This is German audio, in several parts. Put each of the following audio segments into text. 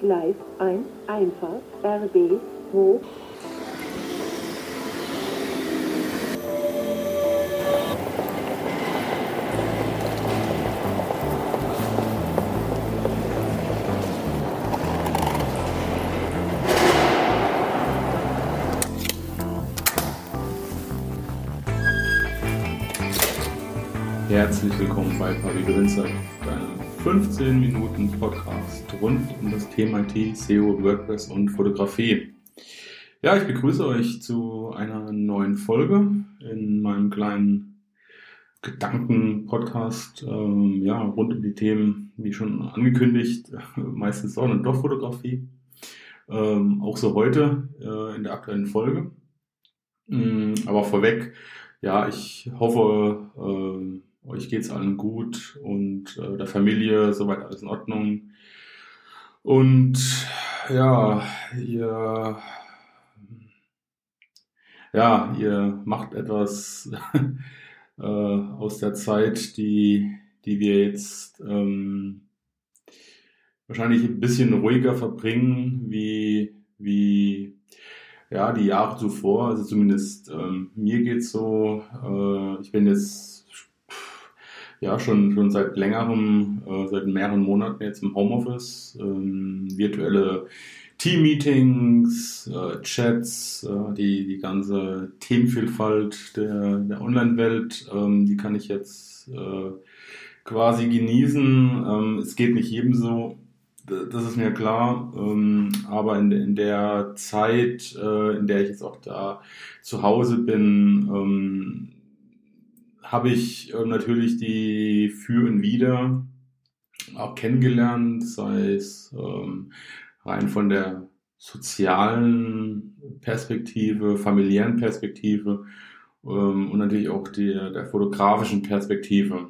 Gleis 1, Einfahrt, RB, hoch. Herzlich willkommen bei Grinzer, deinem 15 Minuten Podcast rund um das Thema IT, SEO, WordPress und Fotografie. Ja, ich begrüße euch zu einer neuen Folge in meinem kleinen Gedanken-Podcast, ähm, ja, rund um die Themen, wie schon angekündigt, meistens Sonne- und Doch-Fotografie. Ähm, auch so heute äh, in der aktuellen Folge. Mm, aber vorweg, ja, ich hoffe, äh, euch geht's allen gut und äh, der Familie soweit alles in Ordnung. Und ja, ihr ja, ihr macht etwas äh, aus der Zeit, die, die wir jetzt ähm, wahrscheinlich ein bisschen ruhiger verbringen, wie, wie ja, die Jahre zuvor. Also zumindest ähm, mir geht's so. Äh, ich bin jetzt ja schon, schon seit längerem, äh, seit mehreren Monaten jetzt im Homeoffice, ähm, virtuelle Team-Meetings, äh, Chats, äh, die, die ganze Themenvielfalt der, der Online-Welt, ähm, die kann ich jetzt äh, quasi genießen. Ähm, es geht nicht jedem so, das ist mir klar, ähm, aber in, der Zeit, äh, in der ich jetzt auch da zu Hause bin, ähm, habe ich äh, natürlich die Für und Wider auch kennengelernt, sei es ähm, rein von der sozialen Perspektive, familiären Perspektive ähm, und natürlich auch der, der fotografischen Perspektive.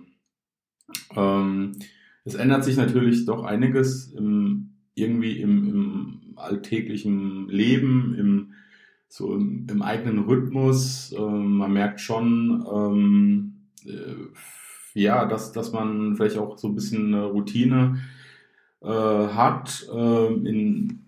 Ähm, es ändert sich natürlich doch einiges im, irgendwie im, im alltäglichen Leben, im, so im, im eigenen Rhythmus. Ähm, man merkt schon, ähm, äh, ja, dass, dass man vielleicht auch so ein bisschen eine Routine äh, hat äh, in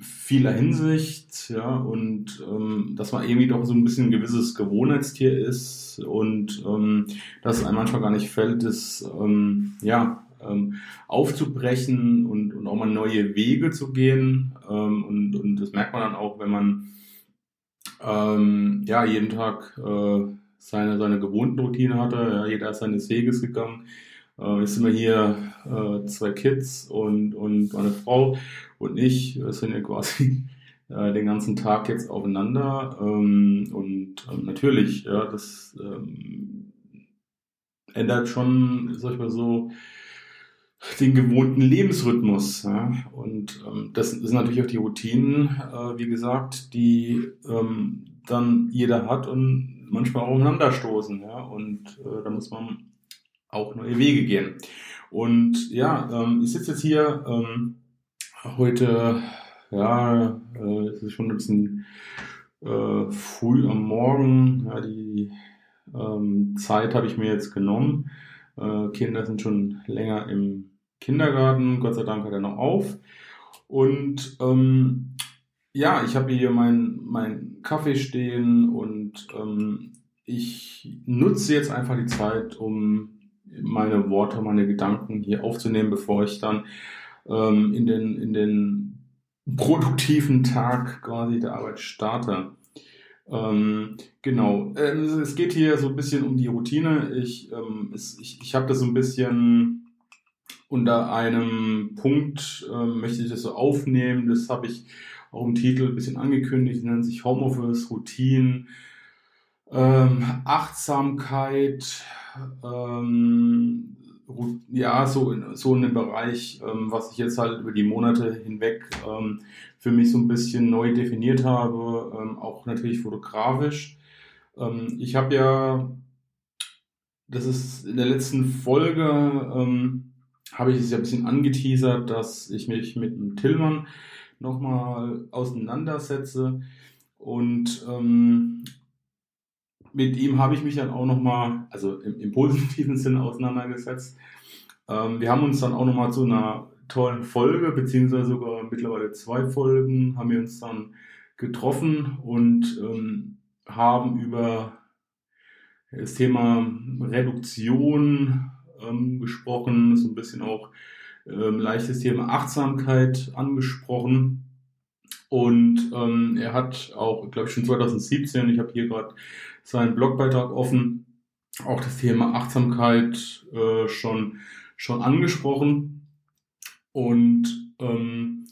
vieler Hinsicht, ja, und ähm, dass man irgendwie doch so ein bisschen ein gewisses Gewohnheitstier ist und ähm, dass es einem manchmal gar nicht fällt, ist, ähm, ja, ähm, aufzubrechen und, und auch mal neue Wege zu gehen. Ähm, und, und das merkt man dann auch, wenn man ähm, ja jeden Tag äh, seine, seine gewohnten Routine hatte. Ja, jeder ist seines Weges gegangen. Äh, jetzt sind wir hier äh, zwei Kids und, und meine Frau und ich. Wir sind ja quasi äh, den ganzen Tag jetzt aufeinander. Ähm, und ähm, natürlich, ja, das ähm, ändert schon, sag ich mal so, den gewohnten Lebensrhythmus. Ja? Und ähm, das sind natürlich auch die Routinen, äh, wie gesagt, die ähm, dann jeder hat und manchmal auch aufeinanderstoßen. Ja? Und äh, da muss man auch neue Wege gehen. Und ja, ähm, ich sitze jetzt hier ähm, heute, ja, äh, es ist schon ein bisschen äh, früh am Morgen. Ja, die ähm, Zeit habe ich mir jetzt genommen. Äh, Kinder sind schon länger im Kindergarten. Gott sei Dank hat er noch auf. Und ähm, ja, ich habe hier meinen mein Kaffee stehen und ähm, ich nutze jetzt einfach die Zeit, um meine Worte, meine Gedanken hier aufzunehmen, bevor ich dann ähm, in, den, in den produktiven Tag quasi der Arbeit starte. Ähm, genau, ähm, es geht hier so ein bisschen um die Routine. Ich, ähm, ich, ich habe das so ein bisschen unter einem Punkt, ähm, möchte ich das so aufnehmen. Das habe ich auch im Titel ein bisschen angekündigt, nennt sich Homeoffice, Routine, ähm, Achtsamkeit, ähm, ja, so, in, so in dem Bereich, ähm, was ich jetzt halt über die Monate hinweg ähm, für mich so ein bisschen neu definiert habe, ähm, auch natürlich fotografisch. Ähm, ich habe ja, das ist in der letzten Folge, ähm, habe ich es ja ein bisschen angeteasert, dass ich mich mit dem Tillmann nochmal auseinandersetze. Und ähm, mit ihm habe ich mich dann auch nochmal, also im, im positiven Sinne auseinandergesetzt. Ähm, wir haben uns dann auch nochmal zu einer tollen Folge, beziehungsweise sogar mittlerweile zwei Folgen, haben wir uns dann getroffen und ähm, haben über das Thema Reduktion ähm, gesprochen, so ein bisschen auch ähm, leichtes Thema Achtsamkeit angesprochen. Und ähm, er hat auch, glaube ich, schon 2017, ich habe hier gerade seinen Blogbeitrag offen, auch das Thema Achtsamkeit äh, schon, schon angesprochen. Und ähm,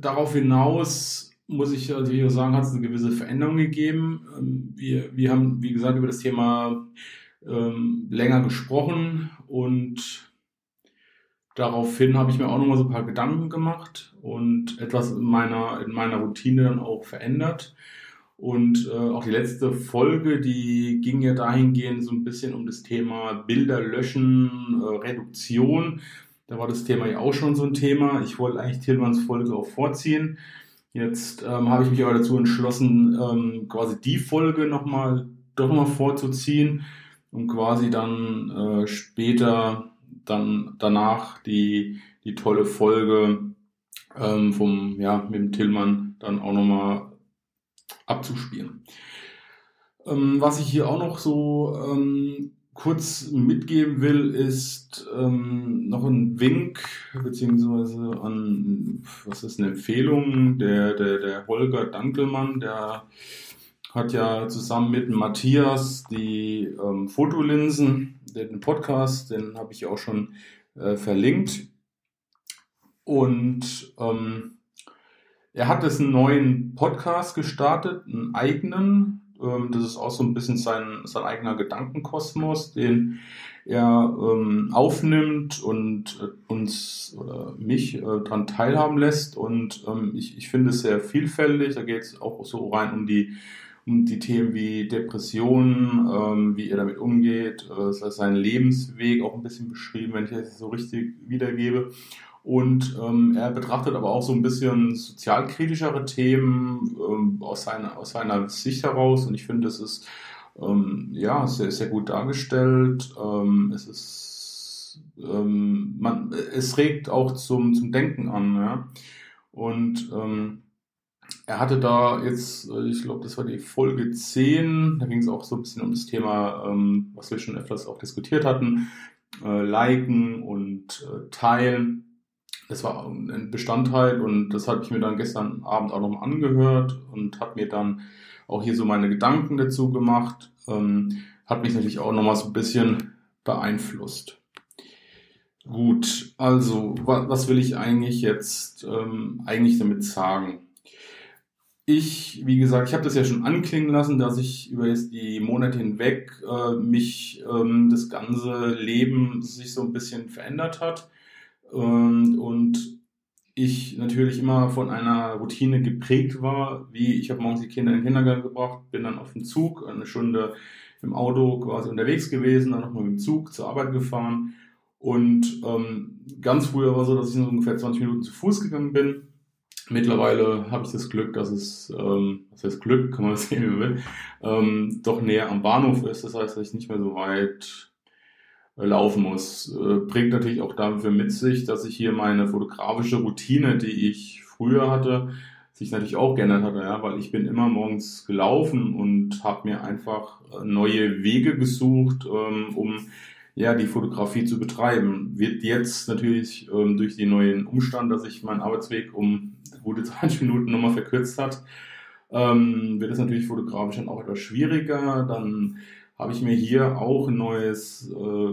darauf hinaus muss ich natürlich auch sagen, hat es eine gewisse Veränderung gegeben. Ähm, wir, wir haben, wie gesagt, über das Thema ähm, länger gesprochen und daraufhin habe ich mir auch nochmal so ein paar Gedanken gemacht und etwas in meiner, in meiner Routine dann auch verändert. Und äh, auch die letzte Folge, die ging ja dahingehend so ein bisschen um das Thema Bilder löschen, äh, Reduktion. Da war das Thema ja auch schon so ein Thema. Ich wollte eigentlich Tillmanns Folge auch vorziehen. Jetzt ähm, habe ich mich aber dazu entschlossen, ähm, quasi die Folge nochmal doch nochmal vorzuziehen und quasi dann äh, später dann danach die, die tolle Folge ähm, vom, ja, mit dem Tillmann dann auch nochmal abzuspielen. Ähm, was ich hier auch noch so ähm, kurz mitgeben will, ist ähm, noch ein Wink, beziehungsweise an, was ist eine Empfehlung, der, der, der Holger Dankelmann, der hat ja zusammen mit Matthias die ähm, Fotolinsen, den Podcast, den habe ich auch schon äh, verlinkt. Und ähm, er hat jetzt einen neuen Podcast gestartet, einen eigenen. Ähm, das ist auch so ein bisschen sein, sein eigener Gedankenkosmos, den er ähm, aufnimmt und äh, uns oder mich äh, daran teilhaben lässt. Und ähm, ich, ich finde es sehr vielfältig. Da geht es auch so rein um die um die Themen wie Depressionen, ähm, wie er damit umgeht, äh, seinen Lebensweg auch ein bisschen beschrieben, wenn ich das so richtig wiedergebe. Und ähm, er betrachtet aber auch so ein bisschen sozialkritischere Themen ähm, aus, seiner, aus seiner Sicht heraus. Und ich finde, es ist ähm, ja sehr, sehr gut dargestellt. Ähm, es ist ähm, man, es regt auch zum, zum Denken an. Ja? Und er hatte da jetzt, äh, ich glaube, das war die Folge 10, da ging es auch so ein bisschen um das Thema, ähm, was wir schon öfters auch diskutiert hatten, äh, liken und äh, teilen. Das war ein Bestandteil und das habe ich mir dann gestern Abend auch nochmal angehört und habe mir dann auch hier so meine Gedanken dazu gemacht. Ähm, hat mich natürlich auch nochmal so ein bisschen beeinflusst. Gut, also was will ich eigentlich jetzt ähm, eigentlich damit sagen? Ich, wie gesagt, ich habe das ja schon anklingen lassen, dass ich über jetzt die Monate hinweg äh, mich ähm, das ganze Leben sich so ein bisschen verändert hat. Ähm, und ich natürlich immer von einer Routine geprägt war, wie ich habe morgens die Kinder in den Kindergarten gebracht, bin dann auf dem Zug eine Stunde im Auto quasi unterwegs gewesen, dann nochmal mit dem Zug zur Arbeit gefahren. Und ähm, ganz früher war so, dass ich ungefähr 20 Minuten zu Fuß gegangen bin Mittlerweile habe ich das Glück, dass es, ähm, was heißt Glück, kann man sehen, wie man will, ähm, doch näher am Bahnhof ist. Das heißt, dass ich nicht mehr so weit äh, laufen muss. Äh, bringt natürlich auch dafür mit sich, dass ich hier meine fotografische Routine, die ich früher hatte, sich natürlich auch geändert hatte, ja, weil ich bin immer morgens gelaufen und habe mir einfach äh, neue Wege gesucht, ähm, um ja, die Fotografie zu betreiben. Wird jetzt natürlich ähm, durch den neuen Umstand, dass ich meinen Arbeitsweg um gute 20 Minuten nochmal verkürzt hat, ähm, wird es natürlich fotografisch dann auch etwas schwieriger. Dann habe ich mir hier auch neues, äh,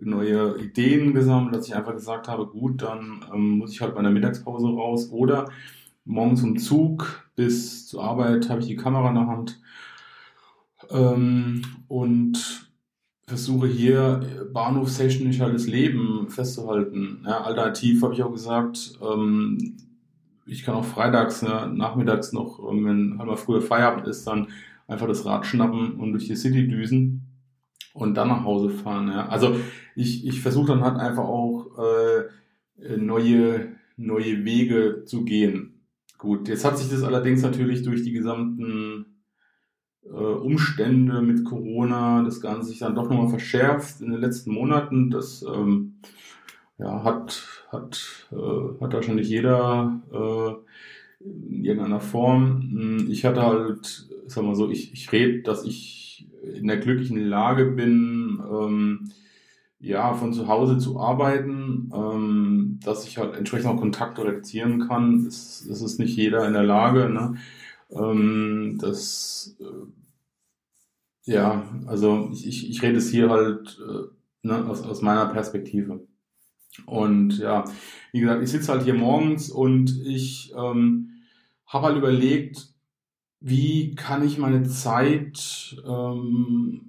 neue Ideen gesammelt, dass ich einfach gesagt habe, gut, dann ähm, muss ich halt bei der Mittagspause raus oder morgens zum Zug bis zur Arbeit habe ich die Kamera in der Hand ähm, und versuche hier bahnhofstechnisch halt das Leben festzuhalten. Ja, alternativ habe ich auch gesagt, ähm, ich kann auch freitags, ne, nachmittags noch, ähm, wenn halt mal früher Feierabend ist, dann einfach das Rad schnappen und durch die City düsen und dann nach Hause fahren. Ja. Also ich, ich versuche dann halt einfach auch äh, neue, neue Wege zu gehen. Gut, jetzt hat sich das allerdings natürlich durch die gesamten Umstände mit Corona, das Ganze sich dann doch nochmal verschärft in den letzten Monaten. Das ähm, ja, hat, hat, äh, hat wahrscheinlich jeder äh, in irgendeiner Form. Hm, ich hatte halt, sag mal so, ich, ich rede, dass ich in der glücklichen Lage bin, ähm, ja, von zu Hause zu arbeiten, ähm, dass ich halt entsprechend auch Kontakte reduzieren kann. Das, das ist nicht jeder in der Lage. Ne? Ähm, das, äh, ja, also ich, ich, ich rede es hier halt äh, ne, aus, aus meiner Perspektive. Und ja, wie gesagt, ich sitze halt hier morgens und ich ähm, habe halt überlegt, wie kann ich meine Zeit ähm,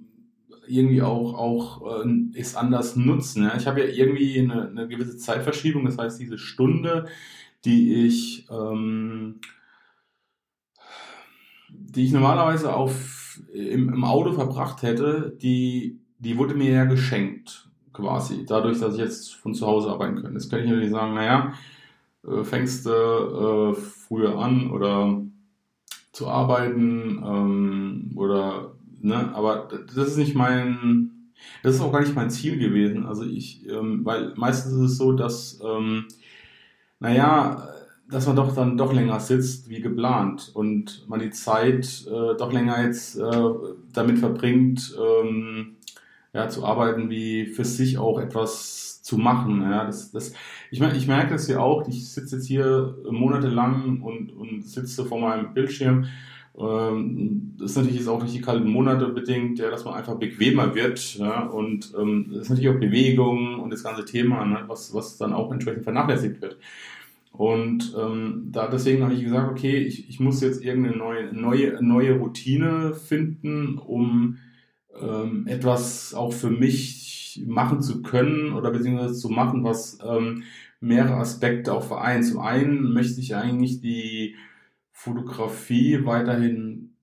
irgendwie auch, auch äh, ist anders nutzen. Ja? Ich habe ja irgendwie eine, eine gewisse Zeitverschiebung, das heißt, diese Stunde, die ich, ähm, die ich normalerweise auf, im, im Auto verbracht hätte, die, die wurde mir ja geschenkt, quasi, dadurch, dass ich jetzt von zu Hause arbeiten kann. Jetzt könnte ich natürlich sagen, naja, äh, fängst du äh, früher an oder zu arbeiten ähm, oder ne, aber das ist nicht mein, das ist auch gar nicht mein Ziel gewesen. Also ich, ähm, weil meistens ist es so, dass, ähm, naja, dass man doch dann doch länger sitzt wie geplant und man die Zeit äh, doch länger jetzt äh, damit verbringt, ähm, ja, zu arbeiten, wie für sich auch etwas zu machen. Ja, das, das, ich, ich merke das ja auch, ich sitze jetzt hier monatelang und, und sitze vor meinem Bildschirm ähm, das ist natürlich auch durch die kalten Monate bedingt, ja, dass man einfach bequemer wird. Ja, und ähm, das ist natürlich auch Bewegung und das ganze Thema, ne, was, was dann auch entsprechend vernachlässigt wird. Und ähm, da deswegen habe ich gesagt, okay, ich, ich muss jetzt irgendeine neue, neue, neue Routine finden, um ähm, etwas auch für mich machen zu können oder beziehungsweise zu machen, was ähm, mehrere Aspekte auch vereint. Zum einen möchte ich eigentlich die Fotografie weiterhin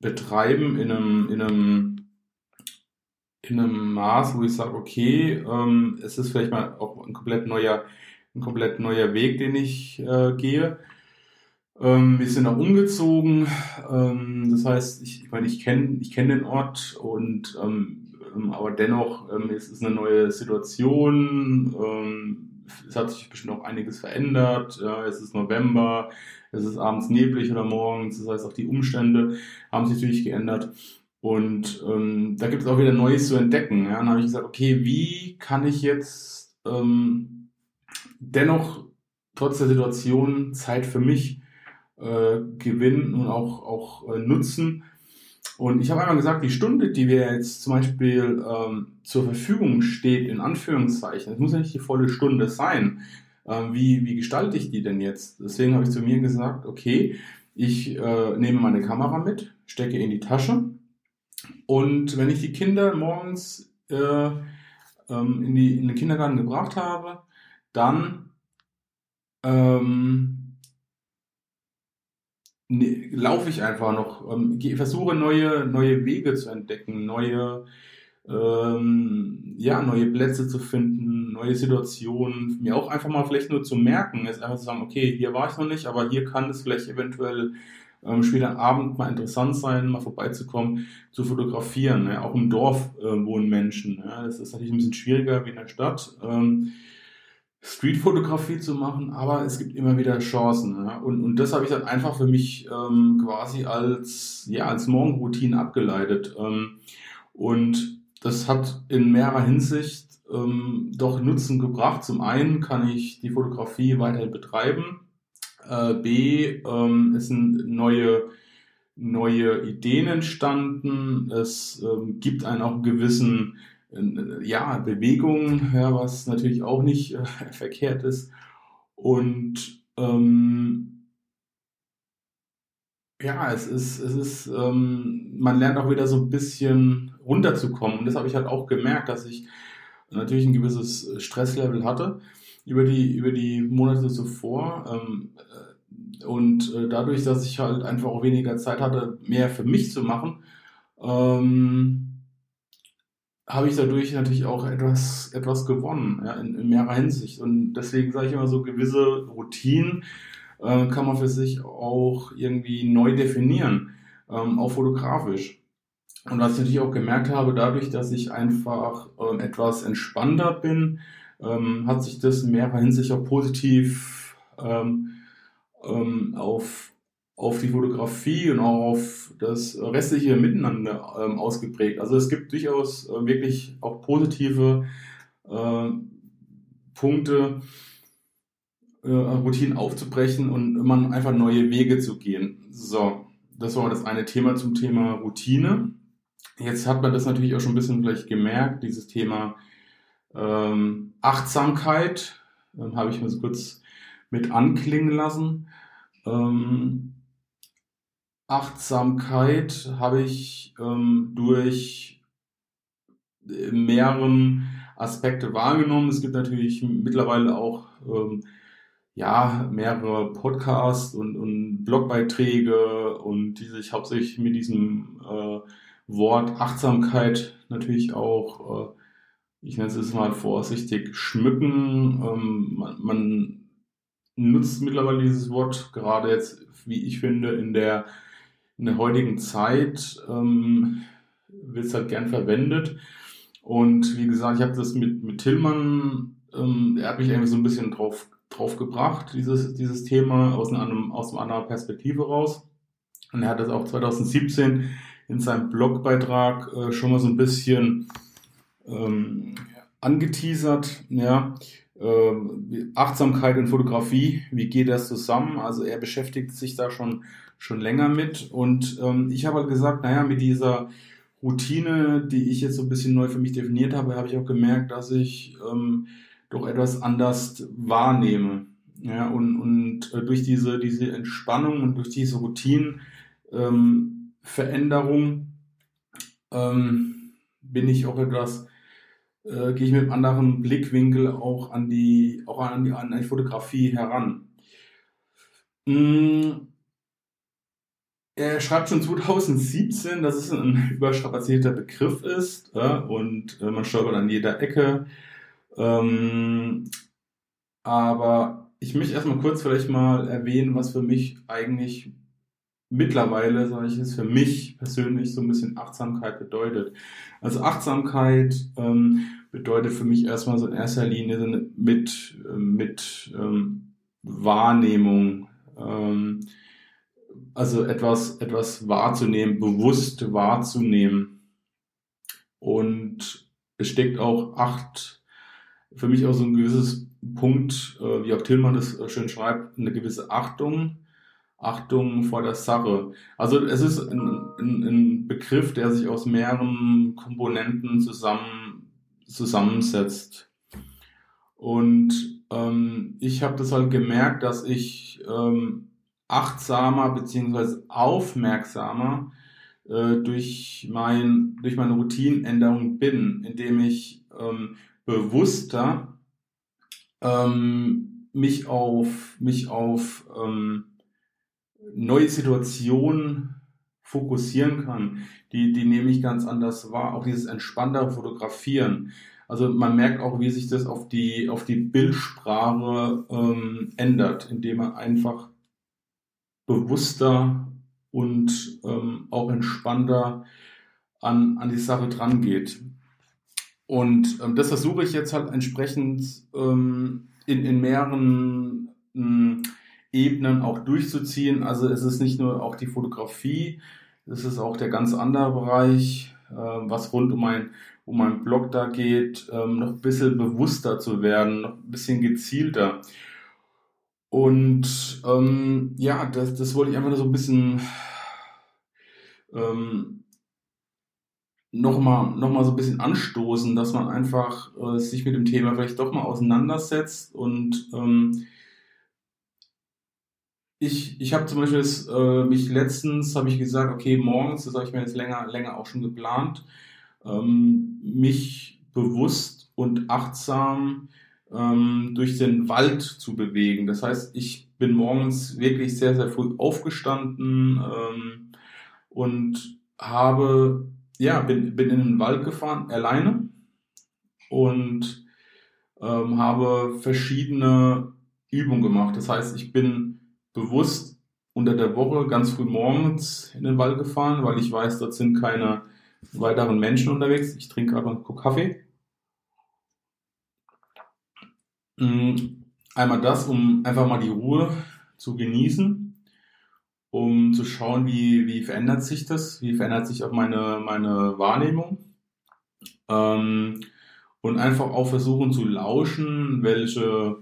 betreiben in einem, in einem, in einem Maß, wo ich sage, okay, ähm, es ist vielleicht mal auch ein komplett neuer, ein komplett neuer Weg, den ich äh, gehe. Ähm, wir sind auch umgezogen. Ähm, das heißt, ich, ich meine, ich kenne ich kenn den Ort und ähm, ähm aber dennoch ähm, es ist eine neue Situation. Ähm, es hat sich bestimmt auch einiges verändert. Ja, es ist November, es ist abends neblig oder morgens, das heißt auch die Umstände haben sich natürlich geändert. Und ähm, da gibt es auch wieder Neues zu entdecken. Ja? Dann habe ich gesagt, okay, wie kann ich jetzt ähm, dennoch trotz der Situation Zeit für mich äh, gewinnen und auch, auch äh, nutzen? Und ich habe einmal gesagt, die Stunde, die wir jetzt zum Beispiel ähm, zur Verfügung steht, in Anführungszeichen, es muss ja nicht die volle Stunde sein, ähm, wie, wie gestalte ich die denn jetzt? Deswegen habe ich zu mir gesagt, okay, ich äh, nehme meine Kamera mit, stecke in die Tasche und wenn ich die Kinder morgens äh, ähm, in, die, in den Kindergarten gebracht habe, dann ähm, ne, laufe ich einfach noch, ähm, versuche neue, neue Wege zu entdecken, neue, ähm, ja, neue Plätze zu finden, neue Situationen, mir auch einfach mal vielleicht nur zu merken, ist einfach zu sagen, okay, hier war ich noch nicht, aber hier kann es vielleicht eventuell ähm, später Abend mal interessant sein, mal vorbeizukommen, zu fotografieren. Ja. Auch im Dorf äh, wohnen Menschen. Ja. Das ist natürlich ein bisschen schwieriger wie in der Stadt. Ähm, Streetfotografie zu machen, aber es gibt immer wieder Chancen. Ja? Und, und das habe ich dann einfach für mich ähm, quasi als, ja, als Morgenroutine abgeleitet. Ähm, und das hat in mehrerer Hinsicht ähm, doch Nutzen gebracht. Zum einen kann ich die Fotografie weiterhin betreiben. Äh, B, ähm, es sind neue, neue Ideen entstanden. Es ähm, gibt einen auch einen gewissen ja, Bewegung, ja, was natürlich auch nicht äh, verkehrt ist. Und ähm, ja, es ist, es ist, ähm, man lernt auch wieder so ein bisschen runterzukommen. Und das habe ich halt auch gemerkt, dass ich natürlich ein gewisses Stresslevel hatte über die, über die Monate zuvor. Ähm, äh, und äh, dadurch, dass ich halt einfach auch weniger Zeit hatte, mehr für mich zu machen, ähm, habe ich dadurch natürlich auch etwas, etwas gewonnen, ja, in, in mehrerer Hinsicht. Und deswegen sage ich immer so, gewisse Routinen äh, kann man für sich auch irgendwie neu definieren, ähm, auch fotografisch. Und was ich natürlich auch gemerkt habe, dadurch, dass ich einfach ähm, etwas entspannter bin, ähm, hat sich das in mehrerer Hinsicht auch positiv ähm, ähm, auf, auf die Fotografie und auch auf das restliche Miteinander ähm, ausgeprägt. Also es gibt durchaus äh, wirklich auch positive äh, Punkte, äh, Routinen aufzubrechen und immer einfach neue Wege zu gehen. So, das war das eine Thema zum Thema Routine. Jetzt hat man das natürlich auch schon ein bisschen vielleicht gemerkt, dieses Thema ähm, Achtsamkeit, ähm, habe ich mir so kurz mit anklingen lassen. Ähm, Achtsamkeit habe ich ähm, durch mehreren Aspekte wahrgenommen. Es gibt natürlich mittlerweile auch ähm, ja, mehrere Podcasts und, und Blogbeiträge und die sich hauptsächlich mit diesem äh, Wort Achtsamkeit natürlich auch, äh, ich nenne es jetzt mal vorsichtig, schmücken. Ähm, man, man nutzt mittlerweile dieses Wort, gerade jetzt, wie ich finde, in der, in der heutigen Zeit ähm, wird es halt gern verwendet. Und wie gesagt, ich habe das mit, mit Tillmann, ähm, er hat mich irgendwie so ein bisschen drauf drauf gebracht, dieses, dieses Thema aus, einem, aus einer anderen Perspektive raus. Und er hat das auch 2017 in seinem Blogbeitrag äh, schon mal so ein bisschen ähm, angeteasert. Ja, äh, Achtsamkeit und Fotografie, wie geht das zusammen? Also er beschäftigt sich da schon, schon länger mit. Und ähm, ich habe halt gesagt, naja, mit dieser Routine, die ich jetzt so ein bisschen neu für mich definiert habe, habe ich auch gemerkt, dass ich ähm, doch etwas anders wahrnehme. Ja, und, und äh, durch diese, diese Entspannung und durch diese Routinenveränderung ähm, bin ich auch etwas, äh, gehe ich mit einem anderen Blickwinkel auch an die, auch an die, an die Fotografie heran. Mm, er schreibt schon 2017, dass es ein überstrapazierter Begriff ist äh, und äh, man stolpert an jeder Ecke. Ähm, aber ich möchte erstmal kurz vielleicht mal erwähnen, was für mich eigentlich mittlerweile, sage ich es, für mich persönlich so ein bisschen Achtsamkeit bedeutet. Also Achtsamkeit ähm, bedeutet für mich erstmal so in erster Linie so mit, mit ähm, Wahrnehmung, ähm, also etwas, etwas wahrzunehmen, bewusst wahrzunehmen. Und es steckt auch acht für mich auch so ein gewisses Punkt, äh, wie auch Tillmann es äh, schön schreibt, eine gewisse Achtung. Achtung vor der Sache. Also es ist ein, ein, ein Begriff, der sich aus mehreren Komponenten zusammen, zusammensetzt. Und ähm, ich habe das halt gemerkt, dass ich ähm, achtsamer bzw. aufmerksamer äh, durch, mein, durch meine Routinenänderung bin, indem ich ähm, bewusster ähm, mich auf, mich auf ähm, neue Situationen fokussieren kann. Die, die nehme ich ganz anders wahr. Auch dieses entspanntere Fotografieren. Also man merkt auch, wie sich das auf die, auf die Bildsprache ähm, ändert, indem man einfach bewusster und ähm, auch entspannter an, an die Sache dran geht. Und ähm, das versuche ich jetzt halt entsprechend ähm, in, in mehreren Ebenen auch durchzuziehen. Also es ist nicht nur auch die Fotografie, es ist auch der ganz andere Bereich, äh, was rund um mein, um mein Blog da geht, ähm, noch ein bisschen bewusster zu werden, noch ein bisschen gezielter. Und ähm, ja, das, das wollte ich einfach nur so ein bisschen ähm, nochmal noch mal so ein bisschen anstoßen, dass man einfach äh, sich mit dem Thema vielleicht doch mal auseinandersetzt. Und ähm, ich, ich habe zum Beispiel das, äh, mich letztens, habe ich gesagt, okay, morgens, das habe ich mir jetzt länger, länger auch schon geplant, ähm, mich bewusst und achtsam ähm, durch den Wald zu bewegen. Das heißt, ich bin morgens wirklich sehr, sehr früh aufgestanden ähm, und habe ja, bin, bin in den Wald gefahren, alleine und ähm, habe verschiedene Übungen gemacht. Das heißt, ich bin bewusst unter der Woche ganz früh morgens in den Wald gefahren, weil ich weiß, dort sind keine weiteren Menschen unterwegs. Ich trinke gerade einen Kaffee. Mm, einmal das, um einfach mal die Ruhe zu genießen, um zu schauen, wie, wie verändert sich das, wie verändert sich auch meine, meine Wahrnehmung. Ähm, und einfach auch versuchen zu lauschen, welche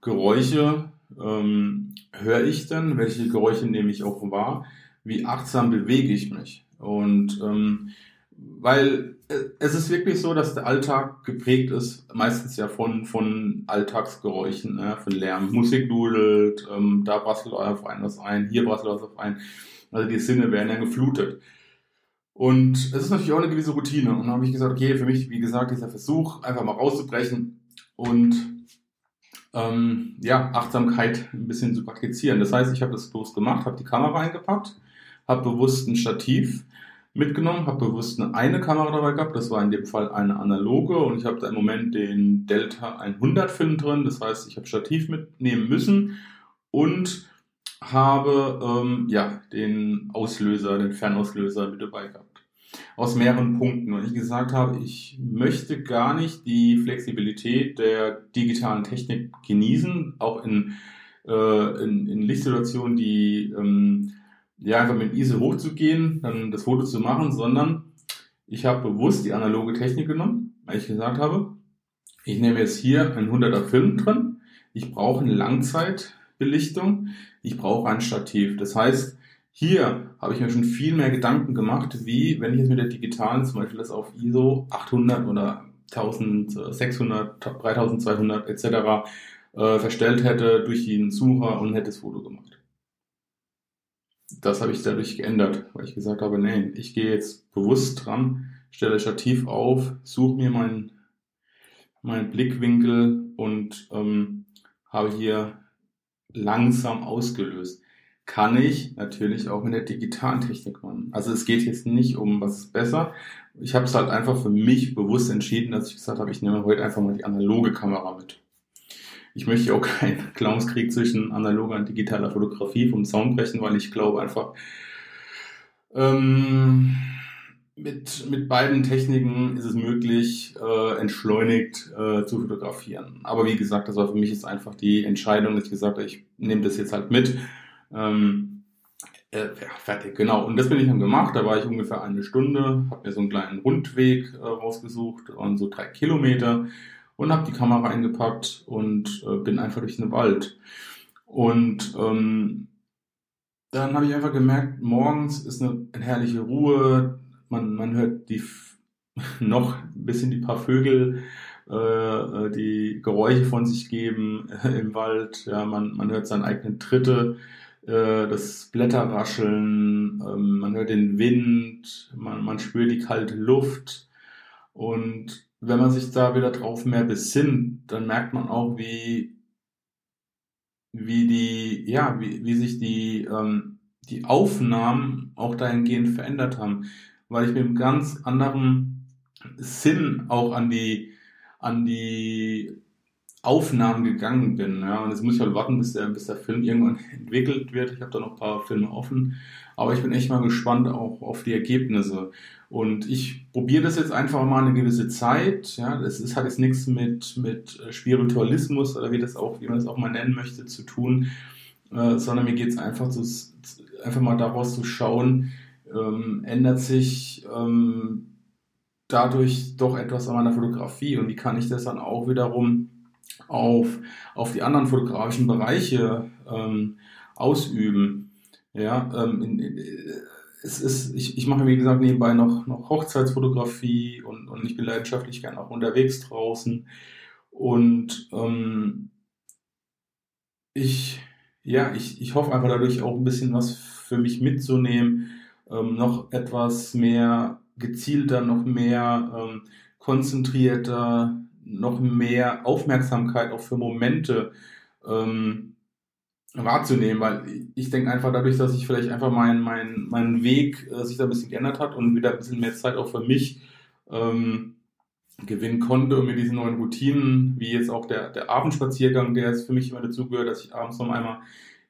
Geräusche ähm, höre ich denn, welche Geräusche nehme ich auch wahr, wie achtsam bewege ich mich. Und ähm, weil äh, es ist wirklich so, dass der Alltag geprägt ist, meistens ja von, von Alltagsgeräuschen, ne? von Lärm. Musik dudelt, ähm, da brasselt auf ein was ein, hier brasselt was auf ein. Also die Sinne werden ja geflutet. Und es ist natürlich auch eine gewisse Routine. Und dann habe ich gesagt, okay, für mich, wie gesagt, dieser Versuch, einfach mal rauszubrechen und ähm, ja, Achtsamkeit ein bisschen zu praktizieren. Das heißt, ich habe das bloß gemacht, habe die Kamera eingepackt, habe bewusst ein Stativ mitgenommen, habe bewusst eine Kamera dabei gehabt, das war in dem Fall eine analoge und ich habe da im Moment den Delta 100 Film drin, das heißt, ich habe Stativ mitnehmen müssen und habe ähm, ja den Auslöser, den Fernauslöser mit dabei gehabt. Aus mehreren Punkten. Und ich gesagt habe, ich möchte gar nicht die Flexibilität der digitalen Technik genießen, auch in, äh, in, in Lichtsituationen, die ähm, ja, einfach mit ISO hochzugehen, dann das Foto zu machen, sondern ich habe bewusst die analoge Technik genommen, weil ich gesagt habe, ich nehme jetzt hier ein 100er Film drin, ich brauche eine Langzeitbelichtung, ich brauche ein Stativ. Das heißt, hier habe ich mir schon viel mehr Gedanken gemacht, wie wenn ich jetzt mit der digitalen zum Beispiel das auf ISO 800 oder 1600, 3200 etc. Äh, verstellt hätte durch den Sucher und hätte das Foto gemacht das habe ich dadurch geändert, weil ich gesagt habe, nee, ich gehe jetzt bewusst dran, stelle Stativ auf, suche mir meinen mein Blickwinkel und ähm, habe hier langsam ausgelöst. Kann ich natürlich auch mit der digitalen Technik machen. Also es geht jetzt nicht um, was ist besser. Ich habe es halt einfach für mich bewusst entschieden, dass ich gesagt habe, ich nehme heute einfach mal die analoge Kamera mit ich möchte auch keinen Glaubenskrieg zwischen analoger und digitaler Fotografie vom Sound brechen, weil ich glaube einfach, ähm, mit, mit beiden Techniken ist es möglich, äh, entschleunigt äh, zu fotografieren. Aber wie gesagt, das war für mich jetzt einfach die Entscheidung, dass ich gesagt habe, ich nehme das jetzt halt mit. Ähm, äh, ja, fertig, genau. Und das bin ich dann gemacht. Da war ich ungefähr eine Stunde, habe mir so einen kleinen Rundweg äh, rausgesucht und so drei Kilometer und habe die Kamera eingepackt und äh, bin einfach durch den Wald. Und ähm, dann habe ich einfach gemerkt, morgens ist eine, eine herrliche Ruhe, man, man hört die noch ein bisschen die paar Vögel, äh, äh, die Geräusche von sich geben äh, im Wald, ja, man, man hört seine eigenen Tritte, äh, das Blätterrascheln, ähm, man hört den Wind, man, man spürt die kalte Luft. Und wenn man sich da wieder drauf mehr besinnt, dann merkt man auch, wie, wie die, ja, wie, wie sich die, ähm, die Aufnahmen auch dahingehend verändert haben, weil ich mit einem ganz anderen Sinn auch an die, an die Aufnahmen gegangen bin. Ja. Und jetzt muss ich halt warten, bis der, bis der Film irgendwann entwickelt wird. Ich habe da noch ein paar Filme offen. Aber ich bin echt mal gespannt auch auf die Ergebnisse. Und ich probiere das jetzt einfach mal eine gewisse Zeit. Ja, das ist, hat jetzt nichts mit, mit Spiritualismus oder wie das auch, wie man das auch mal nennen möchte, zu tun, äh, sondern mir geht es einfach, einfach mal daraus zu schauen, ähm, ändert sich ähm, dadurch doch etwas an meiner Fotografie und wie kann ich das dann auch wiederum auf, auf die anderen fotografischen Bereiche ähm, ausüben. Ja, ähm, in, in, es ist, ich, ich mache wie gesagt nebenbei noch, noch Hochzeitsfotografie und, und ich bin leidenschaftlich gerne auch unterwegs draußen. Und ähm, ich, ja, ich, ich hoffe einfach dadurch auch ein bisschen was für mich mitzunehmen, ähm, noch etwas mehr gezielter, noch mehr ähm, konzentrierter, noch mehr Aufmerksamkeit auch für Momente ähm, wahrzunehmen, weil ich denke einfach dadurch, dass ich vielleicht einfach mein, mein, mein Weg äh, sich da ein bisschen geändert hat und wieder ein bisschen mehr Zeit auch für mich ähm, gewinnen konnte und mit diesen neuen Routinen, wie jetzt auch der, der Abendspaziergang, der jetzt für mich immer dazugehört, dass ich abends noch einmal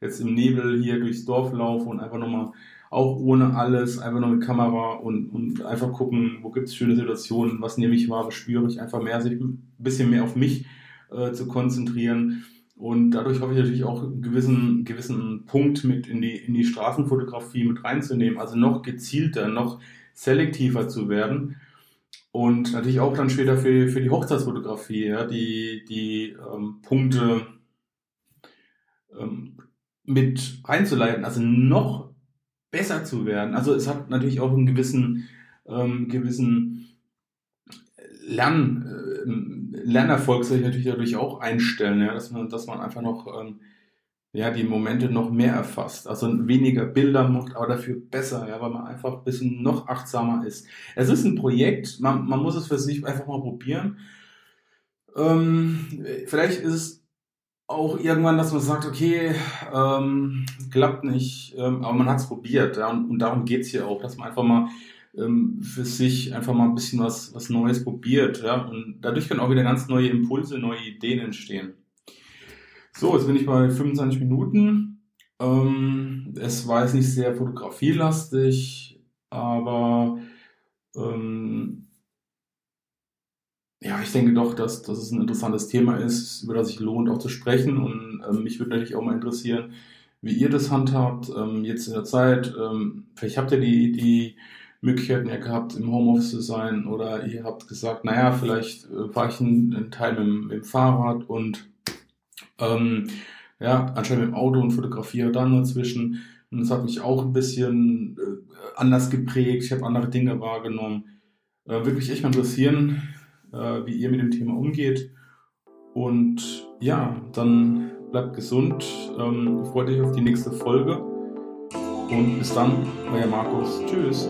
jetzt im Nebel hier durchs Dorf laufe und einfach nochmal auch ohne alles, einfach nur mit Kamera und, und einfach gucken, wo gibt es schöne Situationen, was nehme ich wahr, was spüre ich, einfach mehr, sich ein bisschen mehr auf mich äh, zu konzentrieren. Und dadurch hoffe ich natürlich auch einen gewissen, gewissen Punkt mit in die, in die Straßenfotografie mit reinzunehmen, also noch gezielter, noch selektiver zu werden. Und natürlich auch dann später für, für die Hochzeitsfotografie, ja, die, die ähm, Punkte ähm, mit reinzuleiten, also noch besser zu werden. Also es hat natürlich auch einen gewissen, ähm, gewissen Lern, äh, Lernerfolg sich natürlich dadurch auch einstellen, ja, dass man, dass man einfach noch ähm, ja, die Momente noch mehr erfasst. Also weniger Bilder macht, aber dafür besser, ja, weil man einfach ein bisschen noch achtsamer ist. Es ist ein Projekt, man, man muss es für sich einfach mal probieren. Ähm, vielleicht ist es auch irgendwann, dass man sagt, okay, ähm, klappt nicht, ähm, aber man hat es probiert. Ja, und, und darum geht's hier auch, dass man einfach mal ähm, für sich einfach mal ein bisschen was, was Neues probiert. Ja, und dadurch können auch wieder ganz neue Impulse, neue Ideen entstehen. So, jetzt bin ich bei 25 Minuten. Ähm, es war jetzt nicht sehr fotografielastig, aber ähm, ja, ich denke doch, dass, dass es ein interessantes Thema ist, über das sich lohnt auch zu sprechen. Und ähm, mich würde natürlich auch mal interessieren, wie ihr das handhabt, ähm, jetzt in der Zeit. Ähm, vielleicht habt ihr die, die Möglichkeiten ja gehabt, im Homeoffice zu sein oder ihr habt gesagt, naja, vielleicht äh, fahre ich einen, Teil mit, mit, dem Fahrrad und ähm, ja, anscheinend mit dem Auto und fotografiere dann dazwischen. Und das hat mich auch ein bisschen äh, anders geprägt. Ich habe andere Dinge wahrgenommen. Äh, würde mich echt mal interessieren, äh, wie ihr mit dem Thema umgeht. Und ja, dann bleibt gesund. Ähm, freut euch auf die nächste Folge. Und bis dann, euer Markus. Tschüss.